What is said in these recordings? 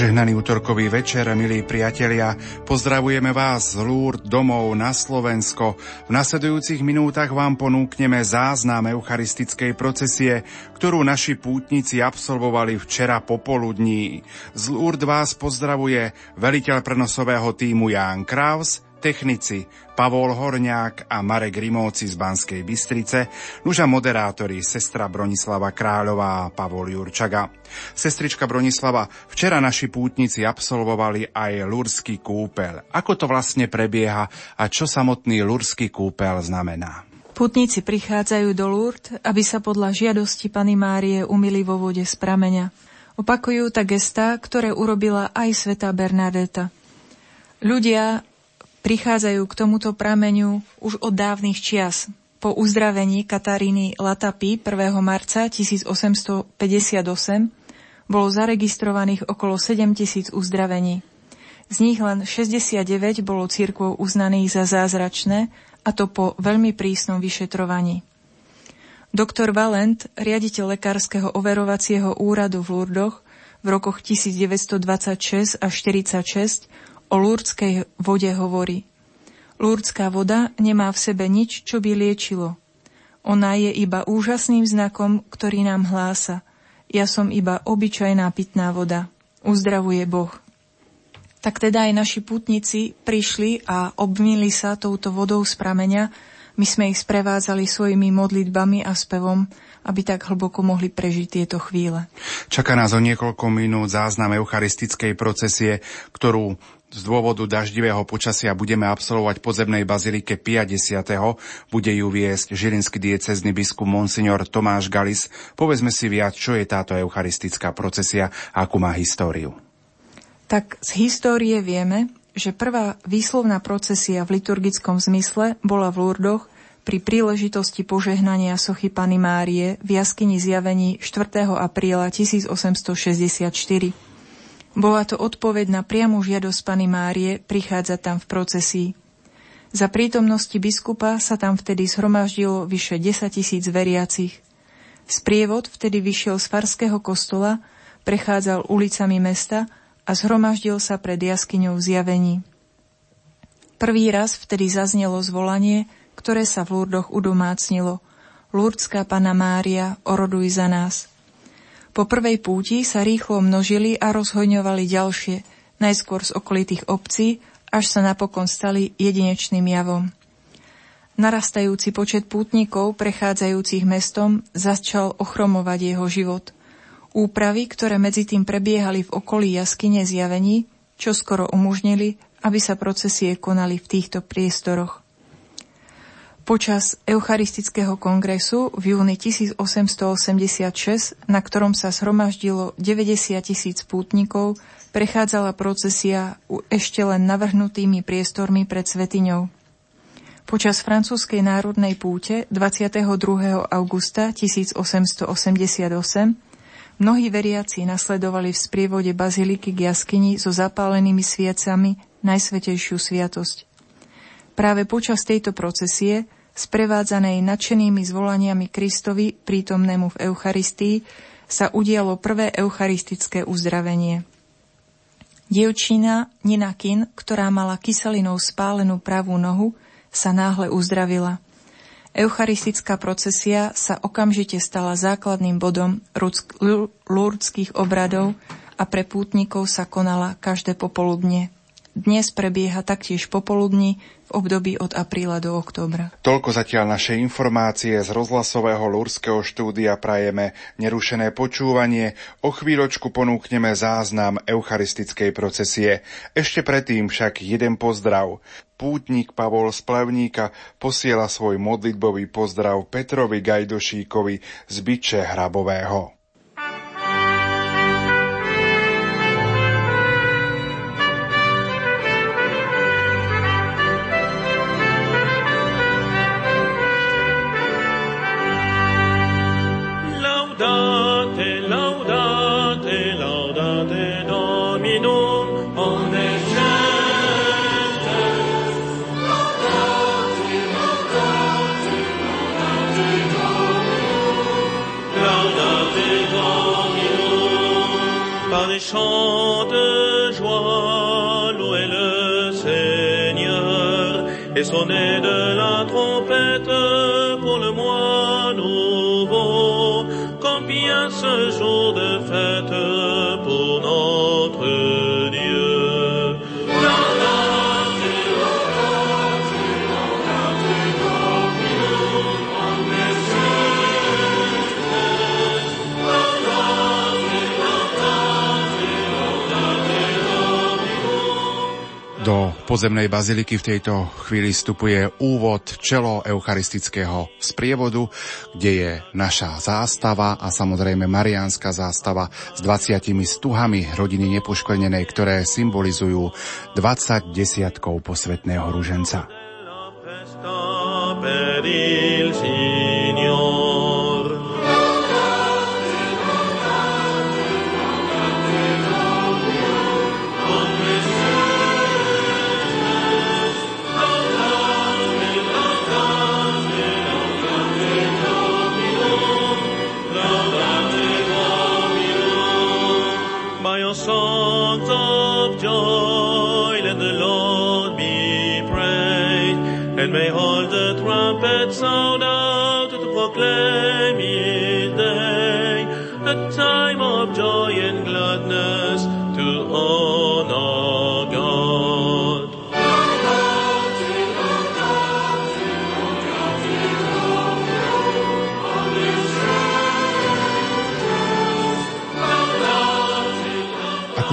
Požehnaný útorkový večer, milí priatelia, pozdravujeme vás z Lúrd domov na Slovensko. V nasledujúcich minútach vám ponúkneme záznam eucharistickej procesie, ktorú naši pútnici absolvovali včera popoludní. Z Lúrd vás pozdravuje veliteľ prenosového týmu Ján Kraus, technici Pavol Horňák a Marek Rimovci z Banskej Bystrice, nuža moderátori sestra Bronislava Kráľová a Pavol Jurčaga. Sestrička Bronislava, včera naši pútnici absolvovali aj Lurský kúpel. Ako to vlastne prebieha a čo samotný Lurský kúpel znamená? Putníci prichádzajú do Lourdes, aby sa podľa žiadosti Pany Márie umili vo vode z prameňa. Opakujú tak gestá, ktoré urobila aj sveta Bernadeta. Ľudia prichádzajú k tomuto prameňu už od dávnych čias. Po uzdravení Kataríny Latapy 1. marca 1858 bolo zaregistrovaných okolo 7 tisíc uzdravení. Z nich len 69 bolo církvou uznaných za zázračné, a to po veľmi prísnom vyšetrovaní. Doktor Valent, riaditeľ lekárskeho overovacieho úradu v Lurdoch, v rokoch 1926 až 46 o lúrdskej vode hovorí. Lúrdská voda nemá v sebe nič, čo by liečilo. Ona je iba úžasným znakom, ktorý nám hlása. Ja som iba obyčajná pitná voda. Uzdravuje Boh. Tak teda aj naši putníci prišli a obmili sa touto vodou z prameňa. My sme ich sprevádzali svojimi modlitbami a spevom, aby tak hlboko mohli prežiť tieto chvíle. Čaká nás o niekoľko minút záznam eucharistickej procesie, ktorú z dôvodu daždivého počasia budeme absolvovať podzemnej bazilike 50. Bude ju viesť žilinský diecezny biskup Monsignor Tomáš Galis. Povedzme si viac, čo je táto eucharistická procesia akú má históriu. Tak z histórie vieme, že prvá výslovná procesia v liturgickom zmysle bola v Lurdoch pri príležitosti požehnania sochy Pany Márie v jaskyni zjavení 4. apríla 1864. Bola to odpoveď na priamu žiadosť Pany Márie prichádzať tam v procesii. Za prítomnosti biskupa sa tam vtedy zhromaždilo vyše 10 tisíc veriacich. Sprievod vtedy vyšiel z farského kostola, prechádzal ulicami mesta a zhromaždil sa pred jaskyňou zjavení. Prvý raz vtedy zaznelo zvolanie, ktoré sa v Lurdoch udomácnilo. Lurdská Pana Mária, oroduj za nás. Po prvej púti sa rýchlo množili a rozhojňovali ďalšie, najskôr z okolitých obcí, až sa napokon stali jedinečným javom. Narastajúci počet pútnikov prechádzajúcich mestom začal ochromovať jeho život. Úpravy, ktoré medzi tým prebiehali v okolí jaskyne zjavení, čo skoro umožnili, aby sa procesie konali v týchto priestoroch. Počas Eucharistického kongresu v júni 1886, na ktorom sa zhromaždilo 90 tisíc pútnikov, prechádzala procesia ešte len navrhnutými priestormi pred Svetiňou. Počas francúzskej národnej púte 22. augusta 1888 mnohí veriaci nasledovali v sprievode baziliky k jaskyni so zapálenými sviecami Najsvetejšiu sviatosť. Práve počas tejto procesie sprevádzanej nadšenými zvolaniami Kristovi prítomnému v Eucharistii, sa udialo prvé eucharistické uzdravenie. Dievčina Nina Kin, ktorá mala kyselinou spálenú pravú nohu, sa náhle uzdravila. Eucharistická procesia sa okamžite stala základným bodom lurdských obradov a pre pútnikov sa konala každé popoludne. Dnes prebieha taktiež popoludní v období od apríla do októbra. Toľko zatiaľ naše informácie z rozhlasového Lurského štúdia prajeme nerušené počúvanie. O chvíľočku ponúkneme záznam eucharistickej procesie. Ešte predtým však jeden pozdrav. Pútnik Pavol z Plevníka posiela svoj modlitbový pozdrav Petrovi Gajdošíkovi z Byče Hrabového. Chant de joie, louez le Seigneur, et sonnez de la trompette pozemnej baziliky v tejto chvíli vstupuje úvod čelo eucharistického sprievodu, kde je naša zástava a samozrejme mariánska zástava s 20 stuhami rodiny nepošklenenej, ktoré symbolizujú 20 desiatkov posvetného ruženca.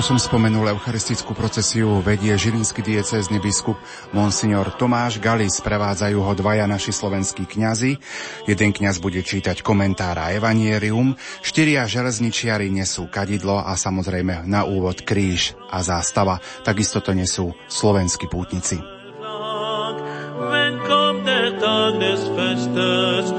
Som spomenul, eucharistickú procesiu vedie žilinský diecézny biskup Monsignor Tomáš Galis. Prevádzajú ho dvaja naši slovenskí kňazi. Jeden kňaz bude čítať komentára Evanierium, štyria železničiari nesú kadidlo a samozrejme na úvod kríž a zástava. Takisto to nesú slovenskí pútnici. Des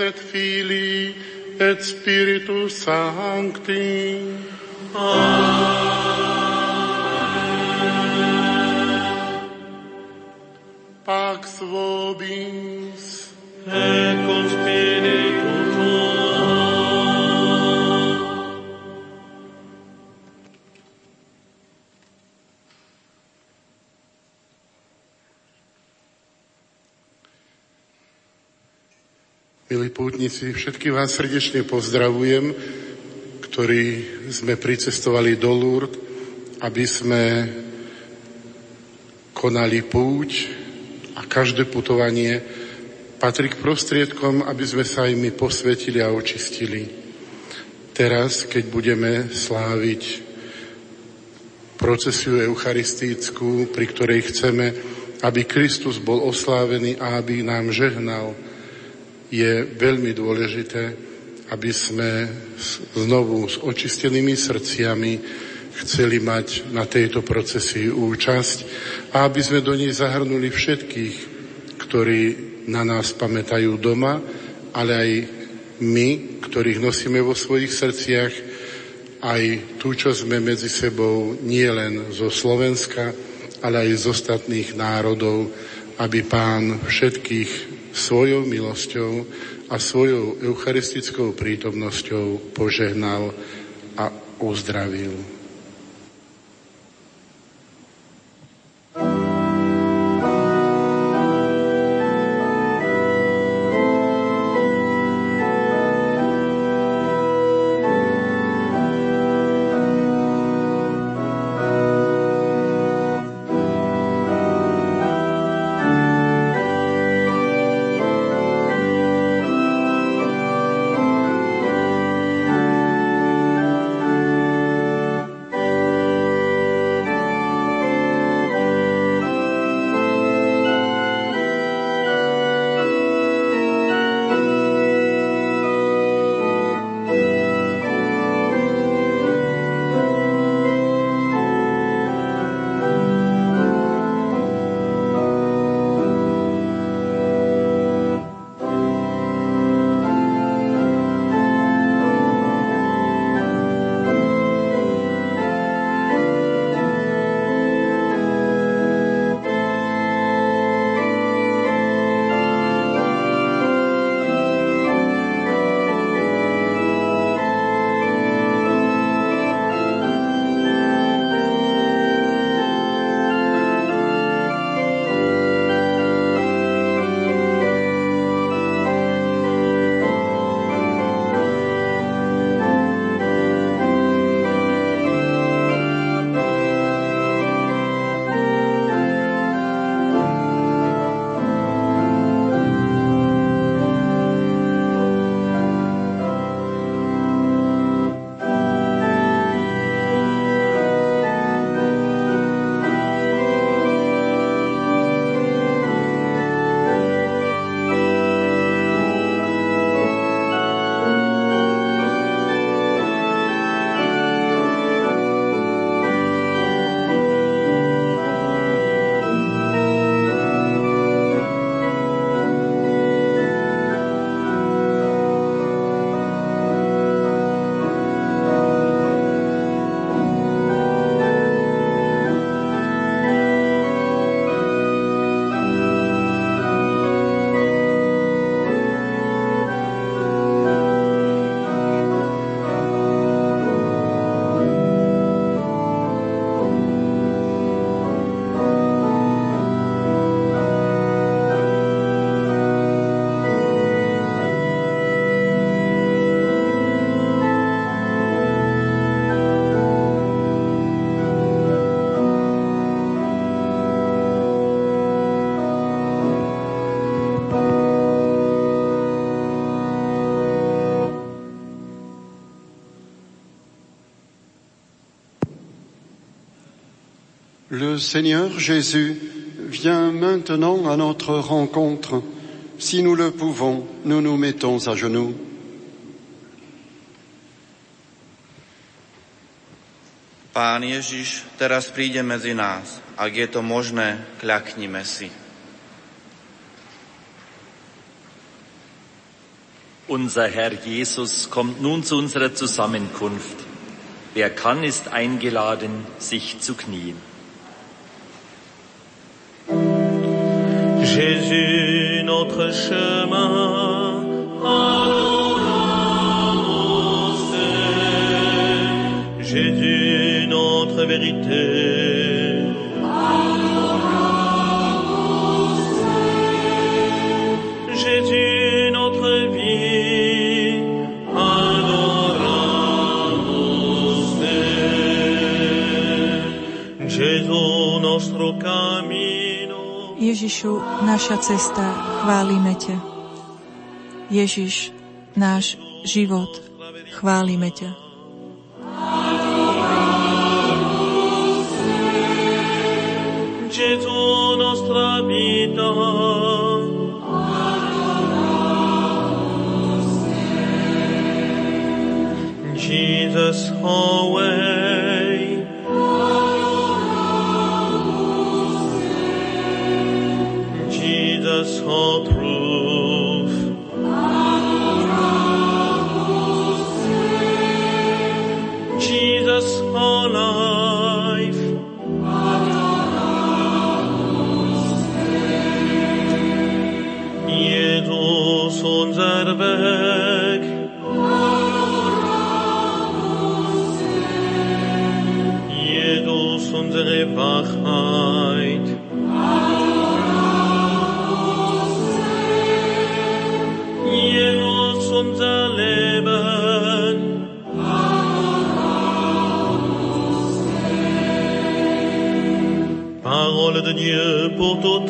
Et Filii et Spiritus Milí pútnici, všetky vás srdečne pozdravujem, ktorí sme pricestovali do Lourdes, aby sme konali púť a každé putovanie patrí k prostriedkom, aby sme sa my posvetili a očistili. Teraz, keď budeme sláviť procesiu eucharistickú, pri ktorej chceme, aby Kristus bol oslávený a aby nám žehnal, je veľmi dôležité, aby sme znovu s očistenými srdciami chceli mať na tejto procesii účasť a aby sme do nej zahrnuli všetkých, ktorí na nás pamätajú doma, ale aj my, ktorých nosíme vo svojich srdciach, aj tu, čo sme medzi sebou nie len zo Slovenska, ale aj z ostatných národov, aby pán všetkých svojou milosťou a svojou eucharistickou prítomnosťou požehnal a uzdravil. Le Seigneur Jésus vient maintenant à notre rencontre. Si nous le pouvons, nous nous mettons à genoux. Pán Ježiš teraz príde medzi nás. Ak je to možné, kľaknime si. Unser Herr Jesus kommt nun zu unserer Zusammenkunft. Wer kann, ist eingeladen, sich zu knien. Notre chemin, Jésus, notre vérité. Ježišu, naša cesta, chválime ťa. Ježiš, náš život, chválime ťa. Gesù nostra vita. Jesus away. todo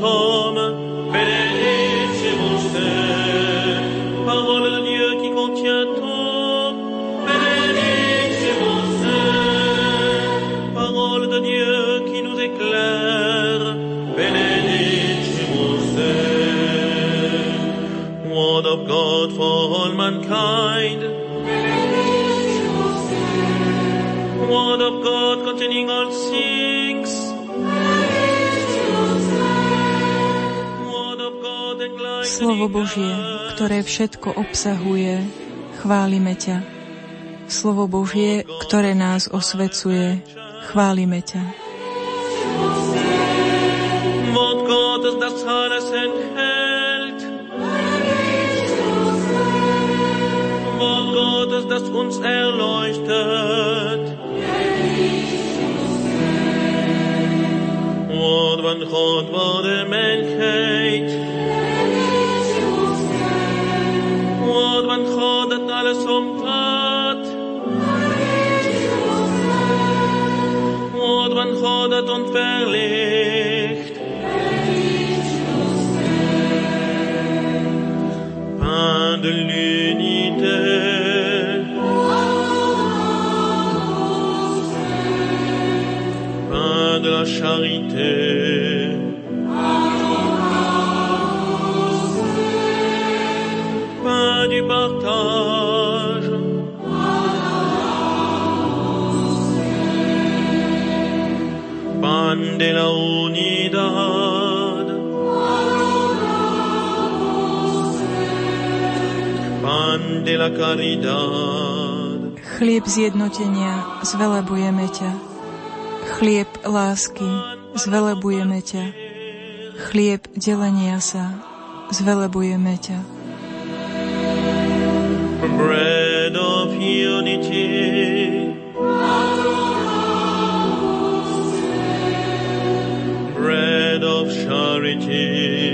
Slovo Božie, ktoré všetko obsahuje, chválime ťa. Slovo Božie, ktoré nás osvecuje, chválime ťa. Das uns erleuchtet. Wort van God wurde Menschheit. سمقت Mordran. Pain de l'unité. Pain de la charité. La caridad. Chlieb zjednotenia, zvelebujeme ťa. Chlieb lásky, zvelebujeme ťa. Chlieb delenia sa, zvelebujeme ťa. Bread of unity. Bread of charity.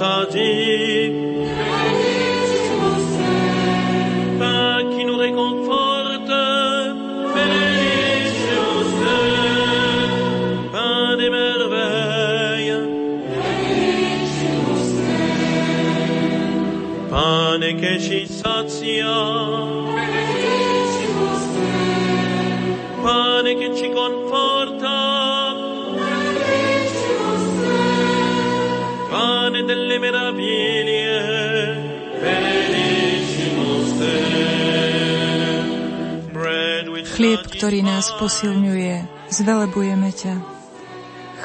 nous nás posilňuje, zvelebujeme ťa.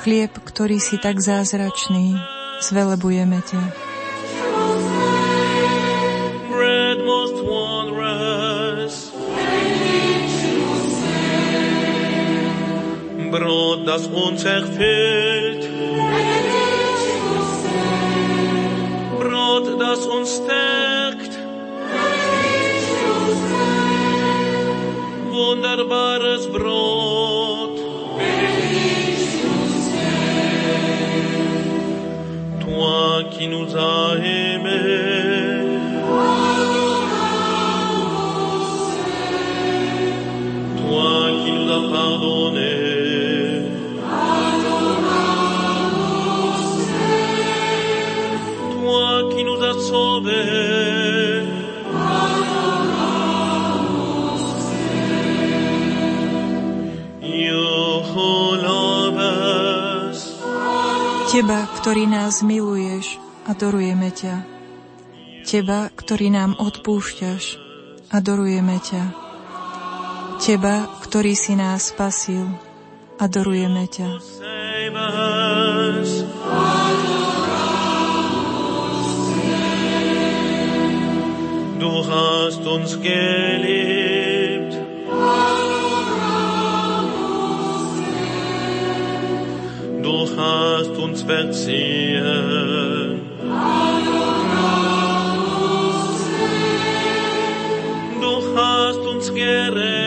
Chlieb, ktorý si tak zázračný, zvelebujeme ťa. Brot, das uns erfüllt. Teba, ktorý nás miluješ, adorujeme ťa. Teba, ktorý nám odpúšťaš, adorujeme ťa. Teba, ktorý si nás spasil, adorujeme ťa. Du hast uns geliebt. Du hast uns verziehen. Du hast uns gerettet.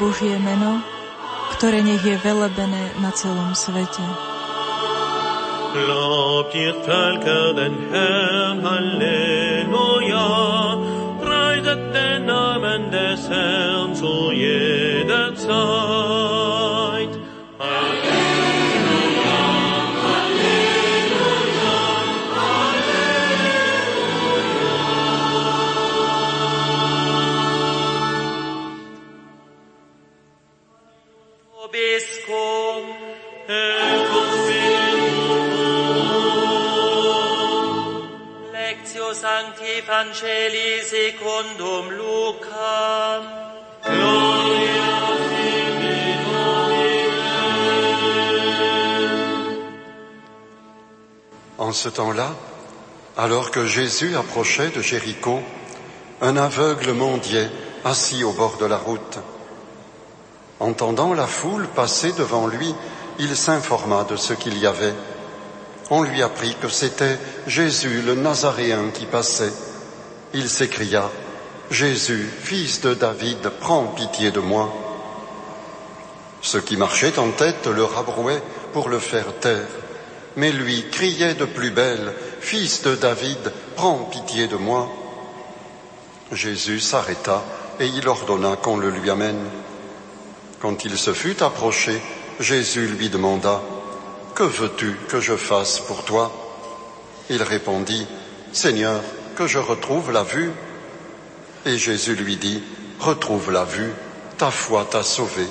Božie meno, ktoré nech je velebené na celom svete. Lobt ihr Völker den Herrn, Halleluja. Preiset den Namen des Herrn zu jeder Zeit. En ce temps-là, alors que Jésus approchait de Jéricho, un aveugle mendiait assis au bord de la route. Entendant la foule passer devant lui, il s'informa de ce qu'il y avait. On lui apprit que c'était Jésus le Nazaréen qui passait. Il s'écria, Jésus, fils de David, prends pitié de moi. Ceux qui marchaient en tête le rabrouaient pour le faire taire. Mais lui criait de plus belle, Fils de David, prends pitié de moi. Jésus s'arrêta et il ordonna qu'on le lui amène. Quand il se fut approché, Jésus lui demanda, Que veux-tu que je fasse pour toi? Il répondit, Seigneur, que je retrouve la vue. Et Jésus lui dit, Retrouve la vue, ta foi t'a sauvé.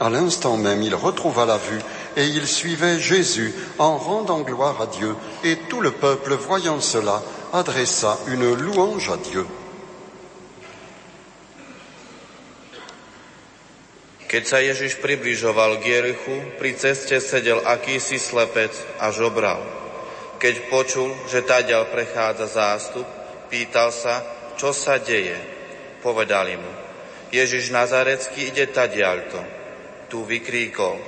À l'instant même, il retrouva la vue et il suivait Jésus en rendant gloire à Dieu. Et tout le peuple, voyant cela, adressa une louange à Dieu. Akýsi a počul, že zástup, čo sa deje. Povedali mu, Ježiš Nazarecký ide tadiaľto. Tu vykríkol,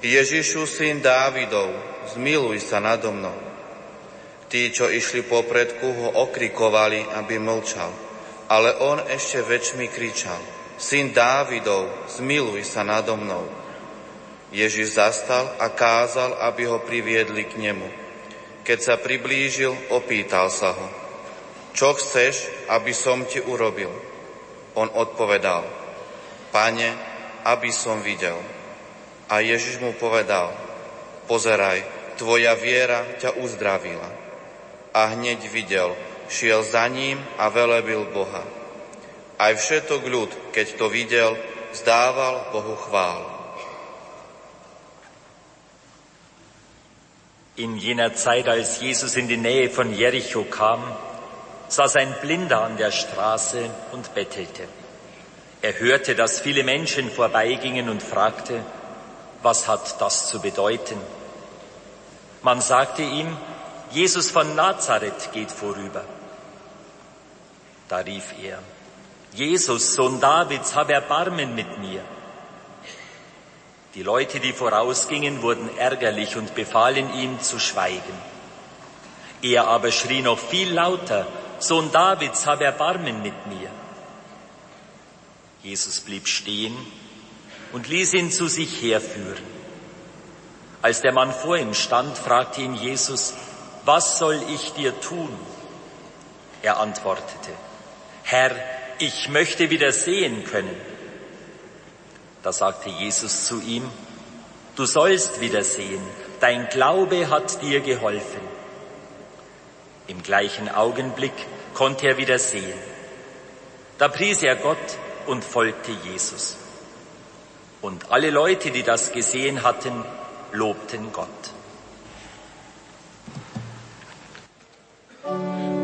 Ježišu, syn Dávidov, zmiluj sa nado mnou. Tí, čo išli popredku, ho okrikovali, aby mlčal. Ale on ešte väčšmi kričal, Syn Dávidov, zmiluj sa nado mnou. Ježiš zastal a kázal, aby ho priviedli k nemu. Keď sa priblížil, opýtal sa ho, čo chceš, aby som ti urobil? On odpovedal, pane, aby som videl. A Ježiš mu povedal, pozeraj, tvoja viera ťa uzdravila. A hneď videl, šiel za ním a velebil Boha. Aj všetok ľud, keď to videl, zdával Bohu chválu. In jener Zeit, als Jesus in die Nähe von Jericho kam, saß ein Blinder an der Straße und bettelte. Er hörte, dass viele Menschen vorbeigingen und fragte, was hat das zu bedeuten? Man sagte ihm, Jesus von Nazareth geht vorüber. Da rief er, Jesus, Sohn Davids, hab Erbarmen mit mir. Die Leute, die vorausgingen, wurden ärgerlich und befahlen ihm zu schweigen. Er aber schrie noch viel lauter, Sohn Davids, hab Erbarmen mit mir. Jesus blieb stehen und ließ ihn zu sich herführen. Als der Mann vor ihm stand, fragte ihn Jesus, was soll ich dir tun? Er antwortete, Herr, ich möchte wieder sehen können. Da sagte Jesus zu ihm, du sollst wieder sehen, dein Glaube hat dir geholfen. Im gleichen Augenblick konnte er wieder sehen. Da pries er Gott und folgte Jesus. Und alle Leute, die das gesehen hatten, lobten Gott.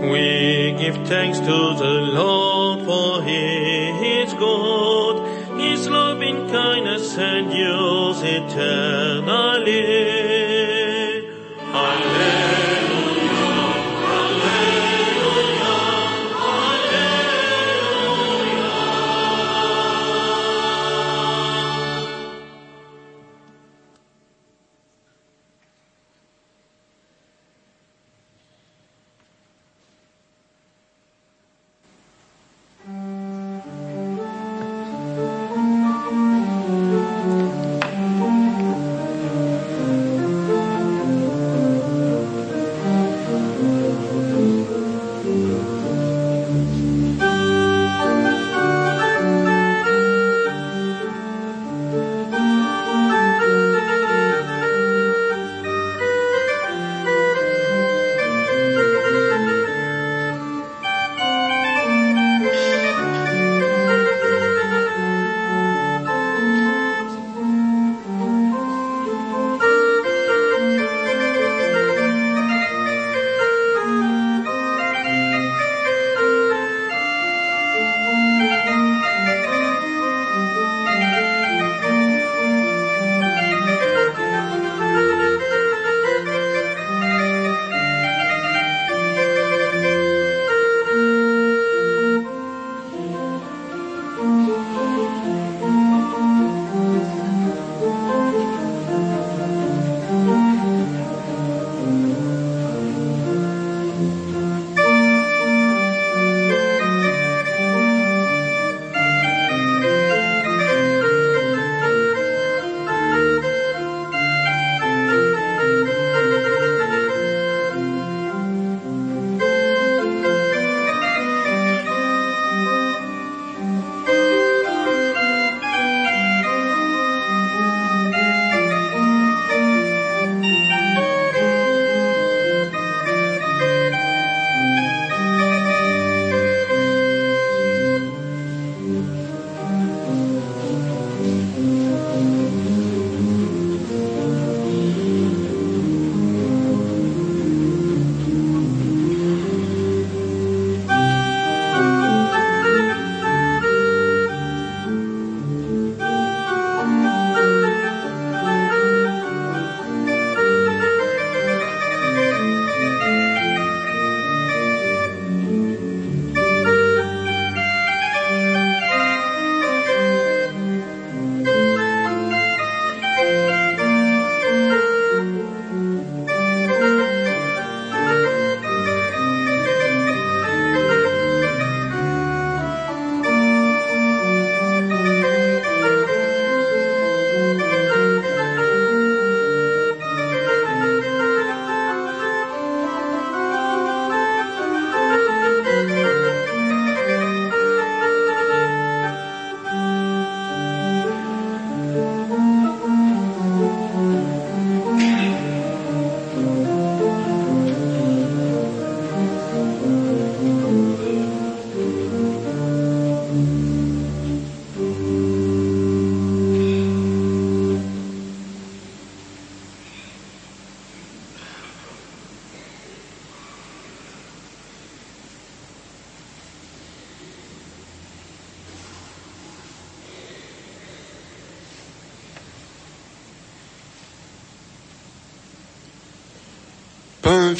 We give thanks to the Lord for He is good. His loving kindness endures eternally.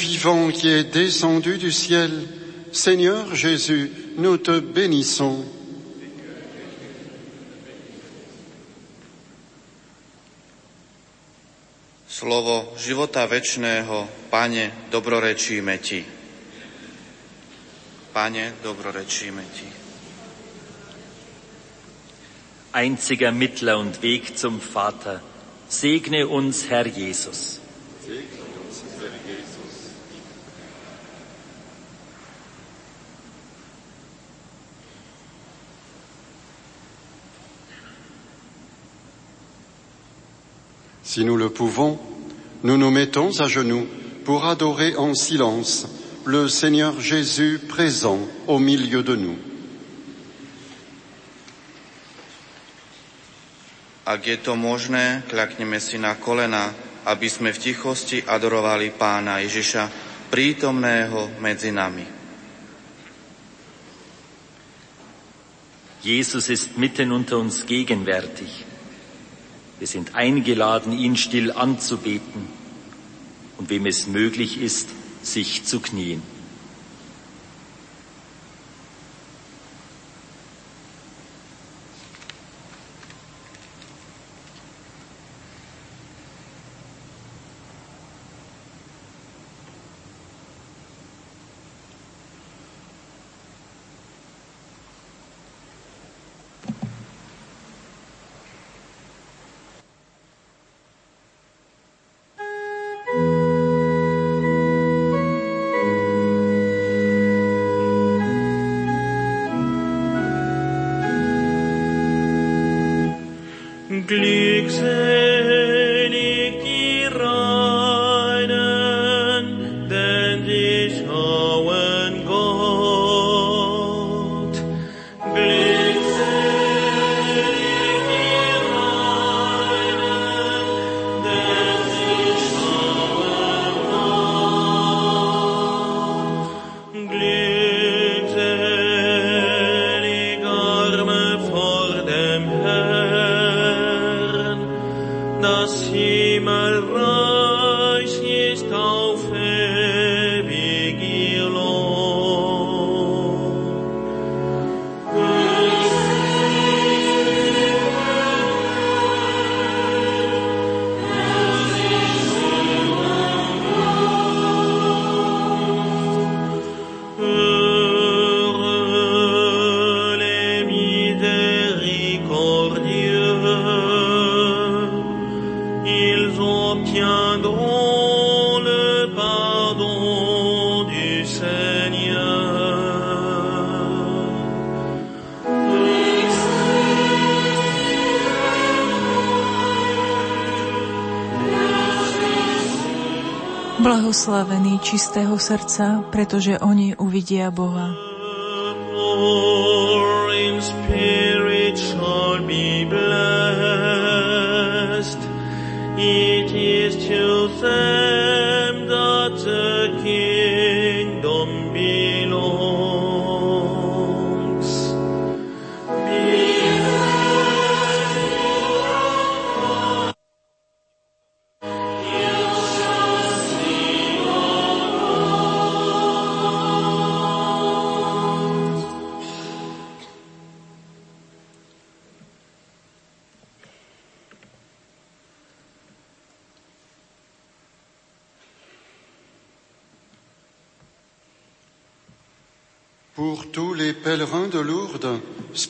Vivant qui est descendu du ciel, Seigneur Jésus, nous te bénissons. Slovo života večného, Pane, dobrorečíme Ti. Pane, dobrorečíme Ti. Einziger Mittler und Weg zum Vater, segne uns, Herr Jesus. Si nous le pouvons, nous nous mettons à genoux pour adorer en silence le Seigneur Jésus présent au milieu de nous. Ak je to možné, kľakneme si na kolena, aby sme v tichosti adorovali Pána Ježiša, prítomného medzi nami. Jesus ist mitten unter uns gegenwärtig. Wir sind eingeladen, ihn still anzubeten und wem es möglich ist, sich zu knien. glück čistého srdca, pretože oni uvidia Boha.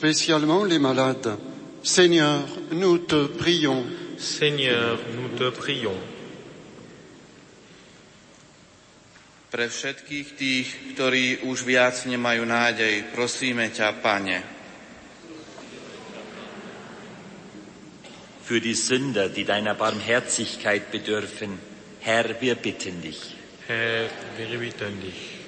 Spécialement les malades, Seigneur, nous te prions. Seigneur, nous te prions. Pre všetkých tých, ktorí už viac nemajú nádej, prosíme ťa, Pane. Für die Sünder, die deiner Barmherzigkeit bedürfen, Herr, wir bitten dich. Herr, wir bitten dich.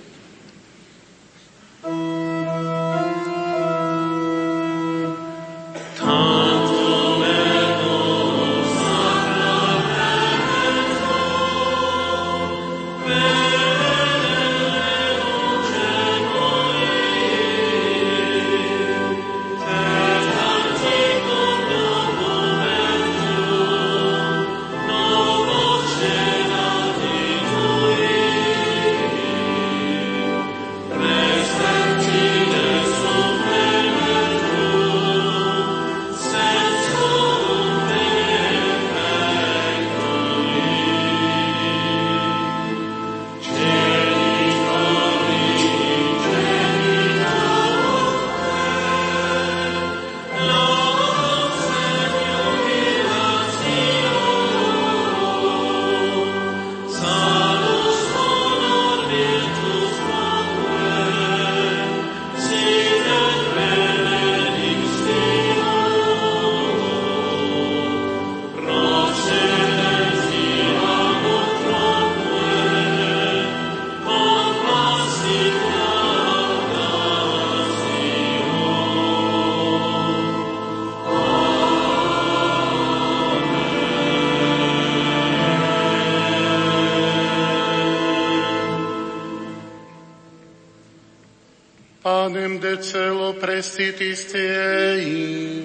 Prestitis Tiei.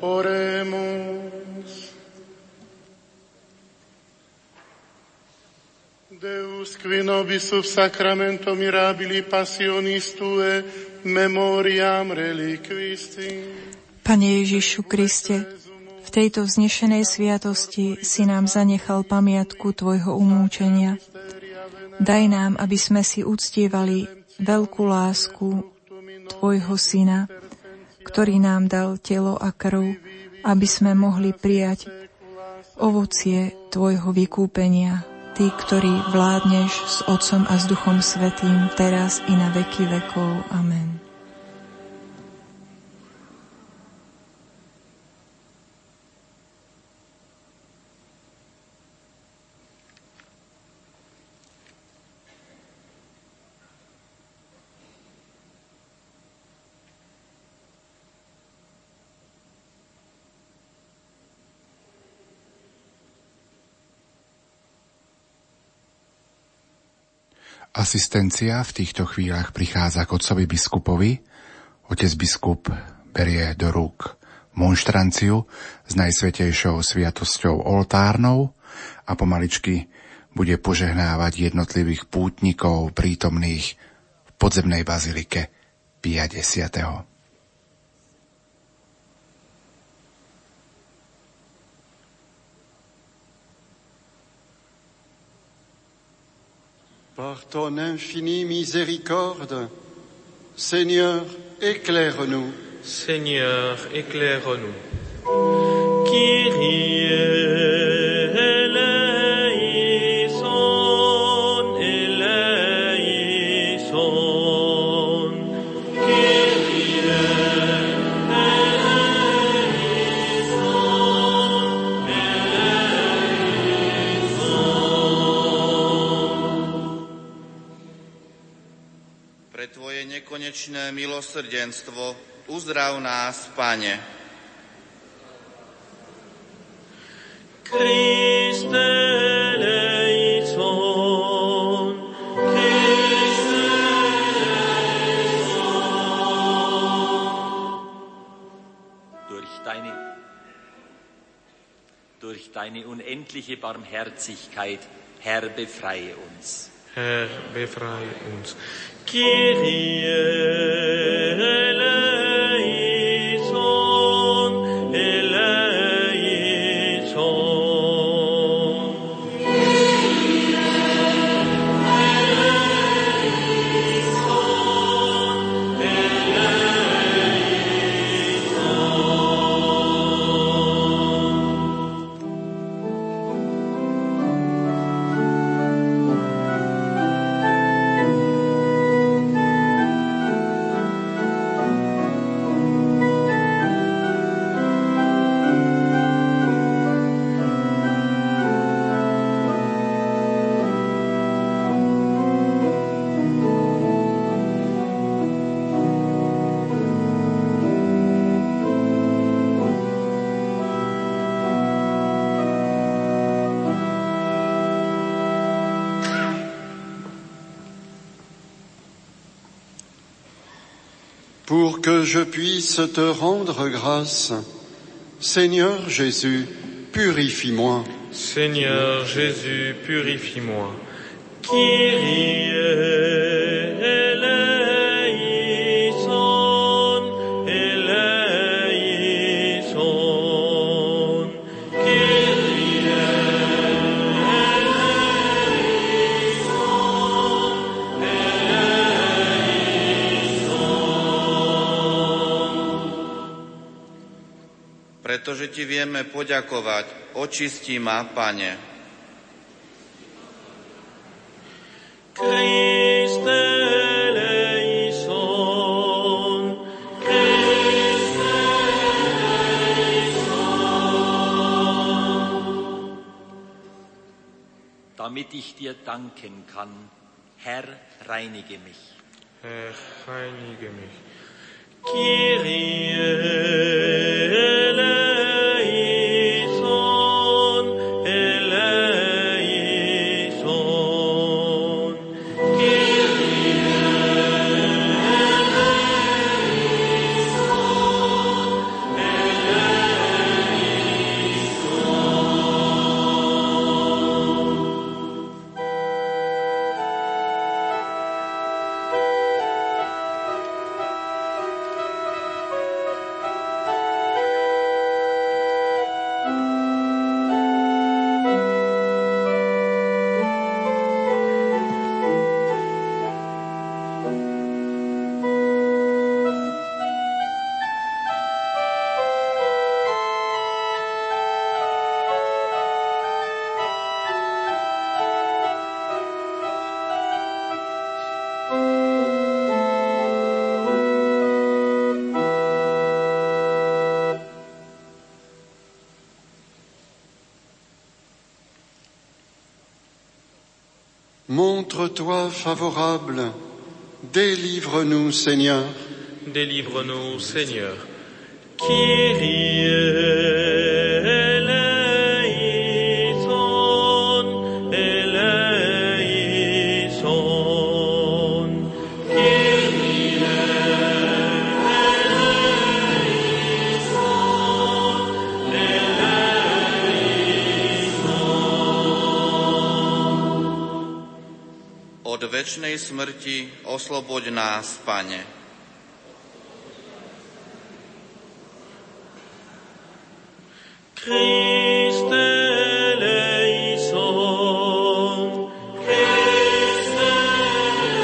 Oremus. Deus qui nobis sub sacramento mirabili passionis Tue memoriam reliquisti. Pane Ježišu Kriste, tejto vznešenej sviatosti si nám zanechal pamiatku Tvojho umúčenia. Daj nám, aby sme si uctievali veľkú lásku Tvojho Syna, ktorý nám dal telo a krv, aby sme mohli prijať ovocie Tvojho vykúpenia, Ty, ktorý vládneš s Otcom a s Duchom Svetým, teraz i na veky vekov. Amen. Asistencia v týchto chvíľach prichádza k otcovi biskupovi. Otec biskup berie do rúk monštranciu s najsvetejšou sviatosťou oltárnou a pomaličky bude požehnávať jednotlivých pútnikov prítomných v podzemnej bazilike 50. Par ton infinie miséricorde, Seigneur, éclaire-nous. Seigneur, éclaire-nous. Nekonečné milosrdenstvo, uzdrav nás, Pane. Kriste durch deine unendliche Barmherzigkeit, Herr, befreie uns. Herr, befreie uns. Kyrie je puisse te rendre grâce. Seigneur Jésus, purifie-moi. Seigneur Jésus, purifie-moi. Ti vieme poďakovať. Očistí ma, Pane. Kriste. Damit ich dir danken kann, Herr, reinige mich. Herr, reinige mich. Kyrie favorable. Délivre-nous, Seigneur. Délivre-nous, Seigneur. Večnej smrti osloboď nás, Pane. Christe eleison, Christe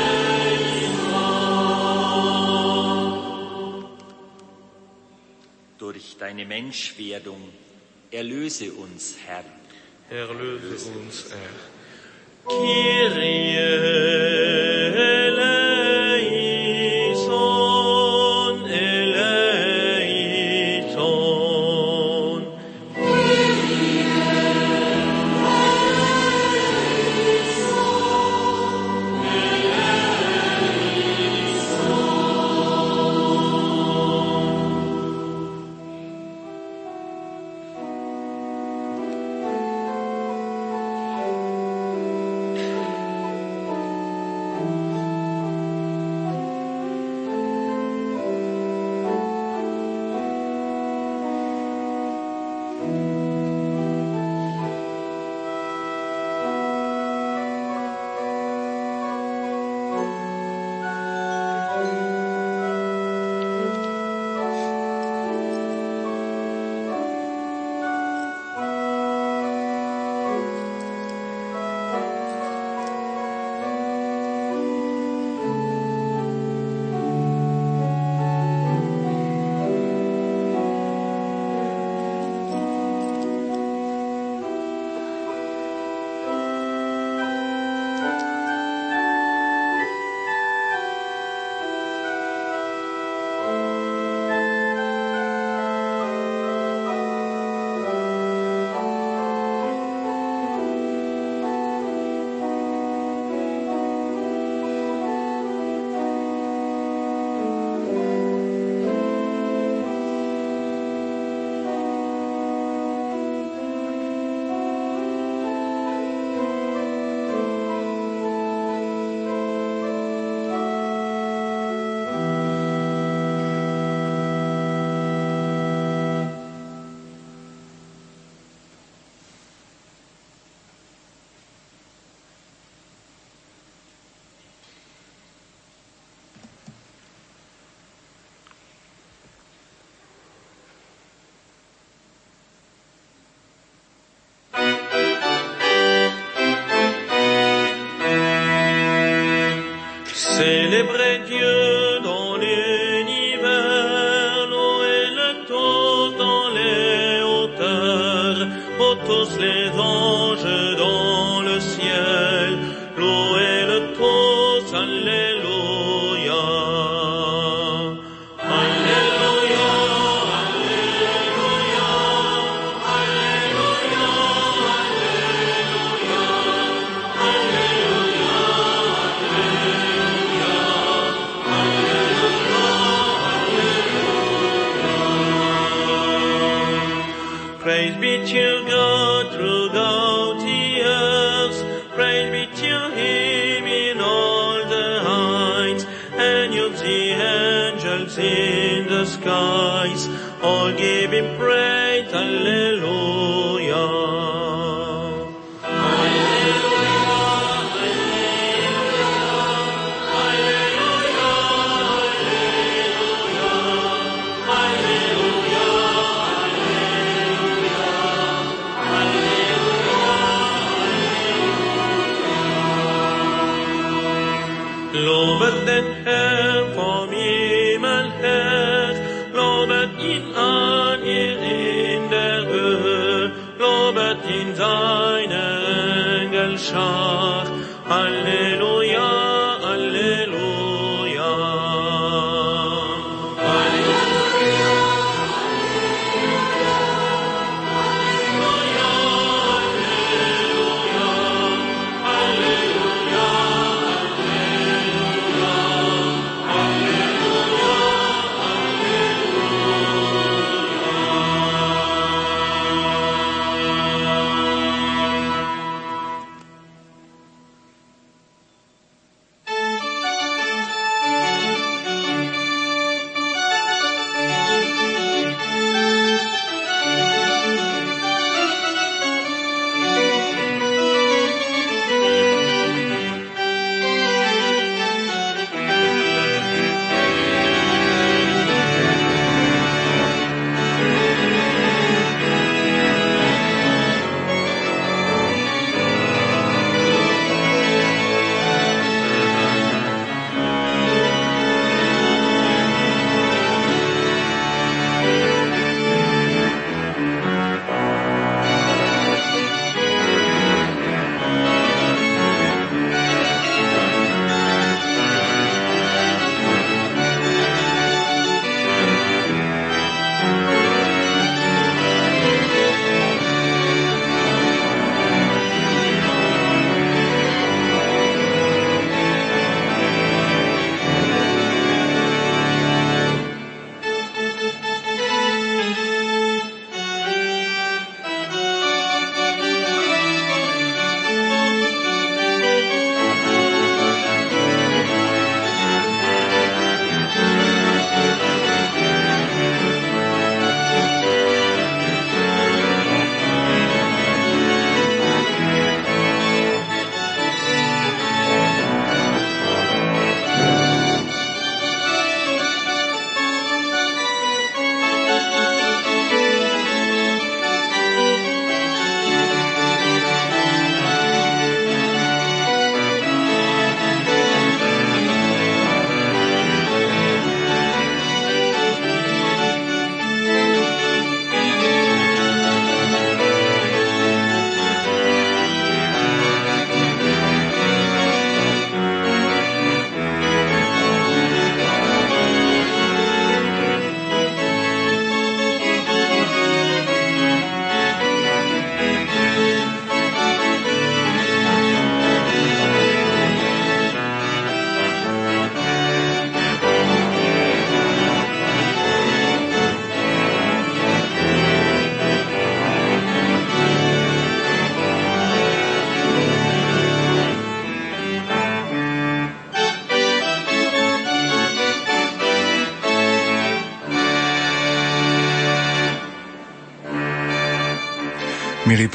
eleison. Durch deine Menschwerdung erlöse uns, Herr. Erlöse uns, Herr. Kyrie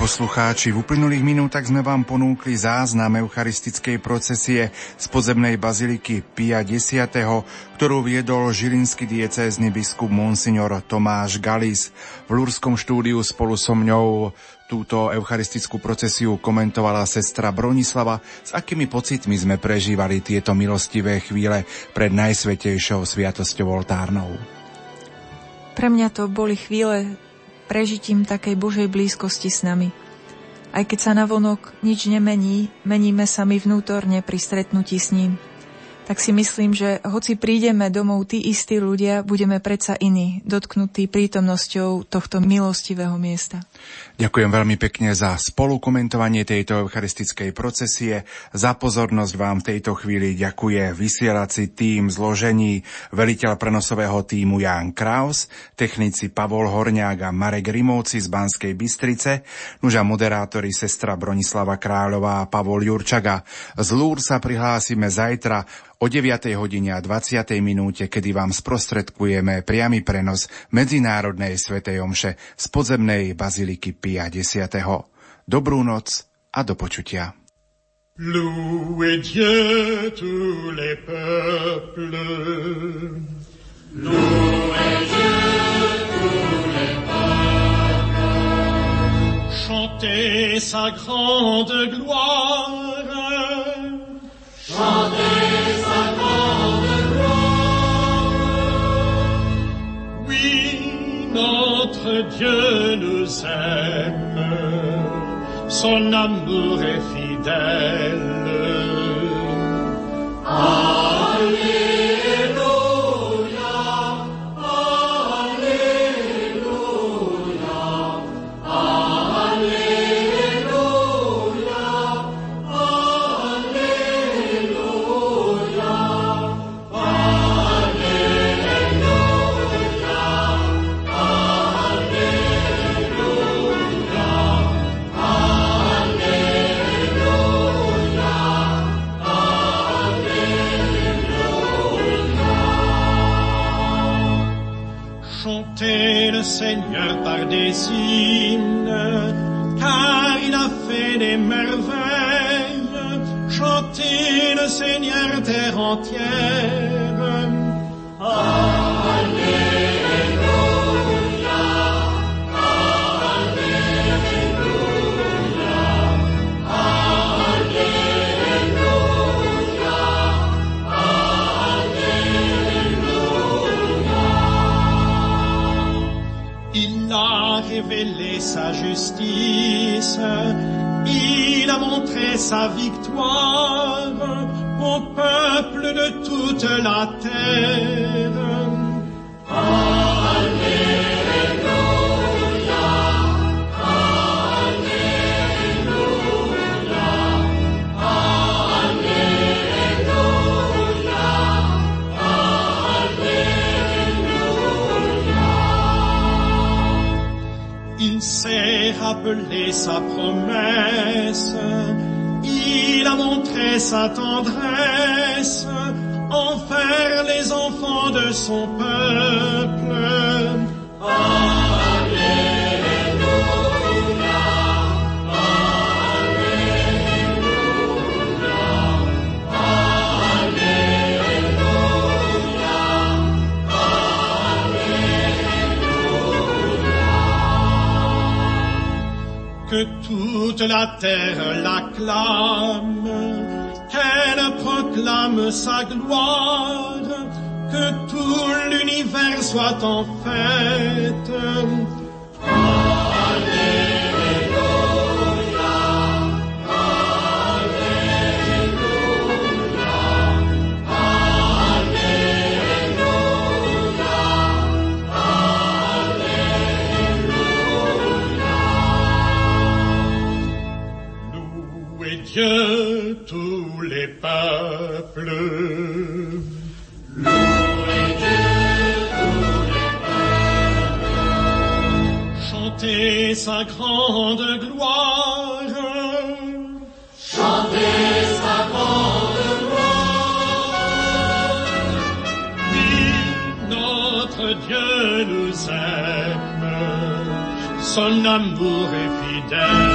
poslucháči, v uplynulých minútach sme vám ponúkli záznam eucharistickej procesie z pozemnej baziliky Pia X, ktorú viedol žilinský diecézny biskup Monsignor Tomáš Galis. V Lúrskom štúdiu spolu so mňou túto eucharistickú procesiu komentovala sestra Bronislava, s akými pocitmi sme prežívali tieto milostivé chvíle pred najsvetejšou sviatosťou oltárnou. Pre mňa to boli chvíle prežitím takej Božej blízkosti s nami. Aj keď sa navonok nič nemení, meníme sa my vnútorne pri stretnutí s ním tak si myslím, že hoci prídeme domov tí istí ľudia, budeme predsa iní, dotknutí prítomnosťou tohto milostivého miesta. Ďakujem veľmi pekne za spolukomentovanie tejto eucharistickej procesie. Za pozornosť vám v tejto chvíli ďakuje vysielací tým zložení veliteľ prenosového týmu Jan Kraus, technici Pavol Horňák a Marek Rimovci z Banskej Bystrice, nuža moderátori sestra Bronislava Kráľová a Pavol Jurčaga. Z Lúr sa prihlásime zajtra o 9. hodine a 20. minúte, kedy vám sprostredkujeme priamy prenos Medzinárodnej svetej omše z podzemnej baziliky Pia X. Dobrú noc a do počutia. Louez Dieu tous les peuples. Louez Dieu tous les peuples. Chantez sa grande gloire. Chantez notre Dieu nous aime, son amour est fidèle. La terre l'acclame, qu'elle proclame sa gloire, que tout l'univers soit en fête. Sa grande gloire. Chantez sa grande gloire. Oui, notre Dieu nous aime. Son amour est fidèle.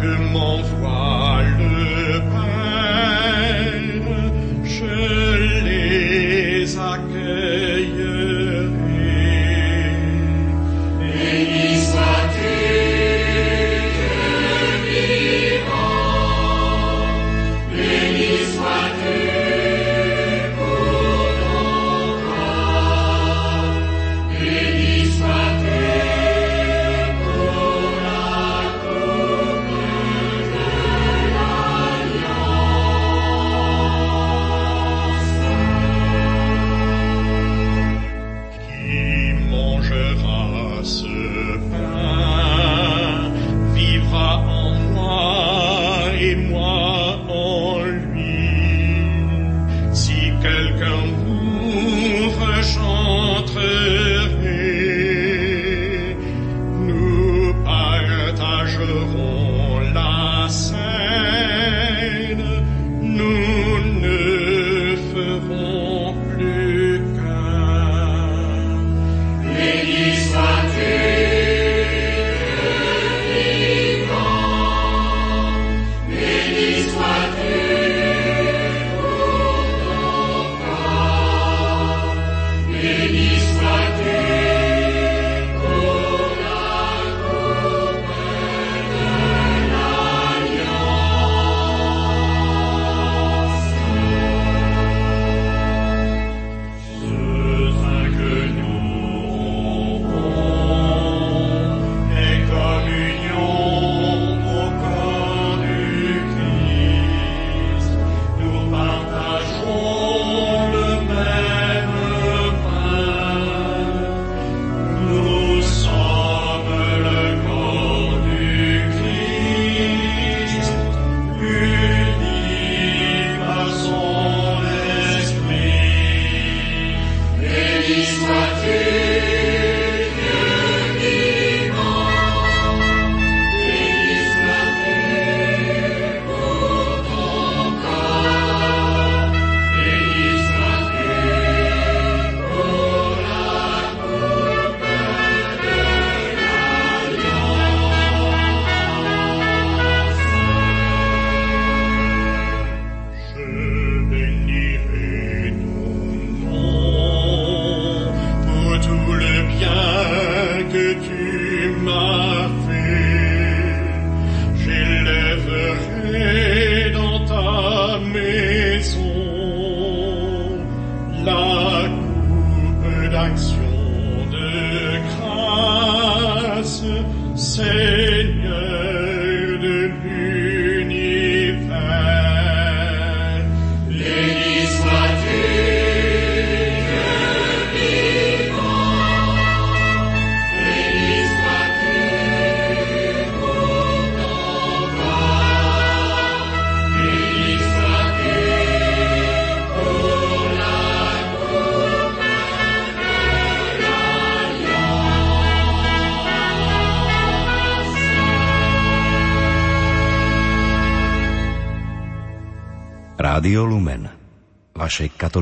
Que m'envoie le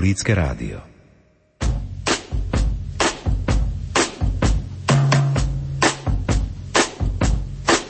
Satelitske radio.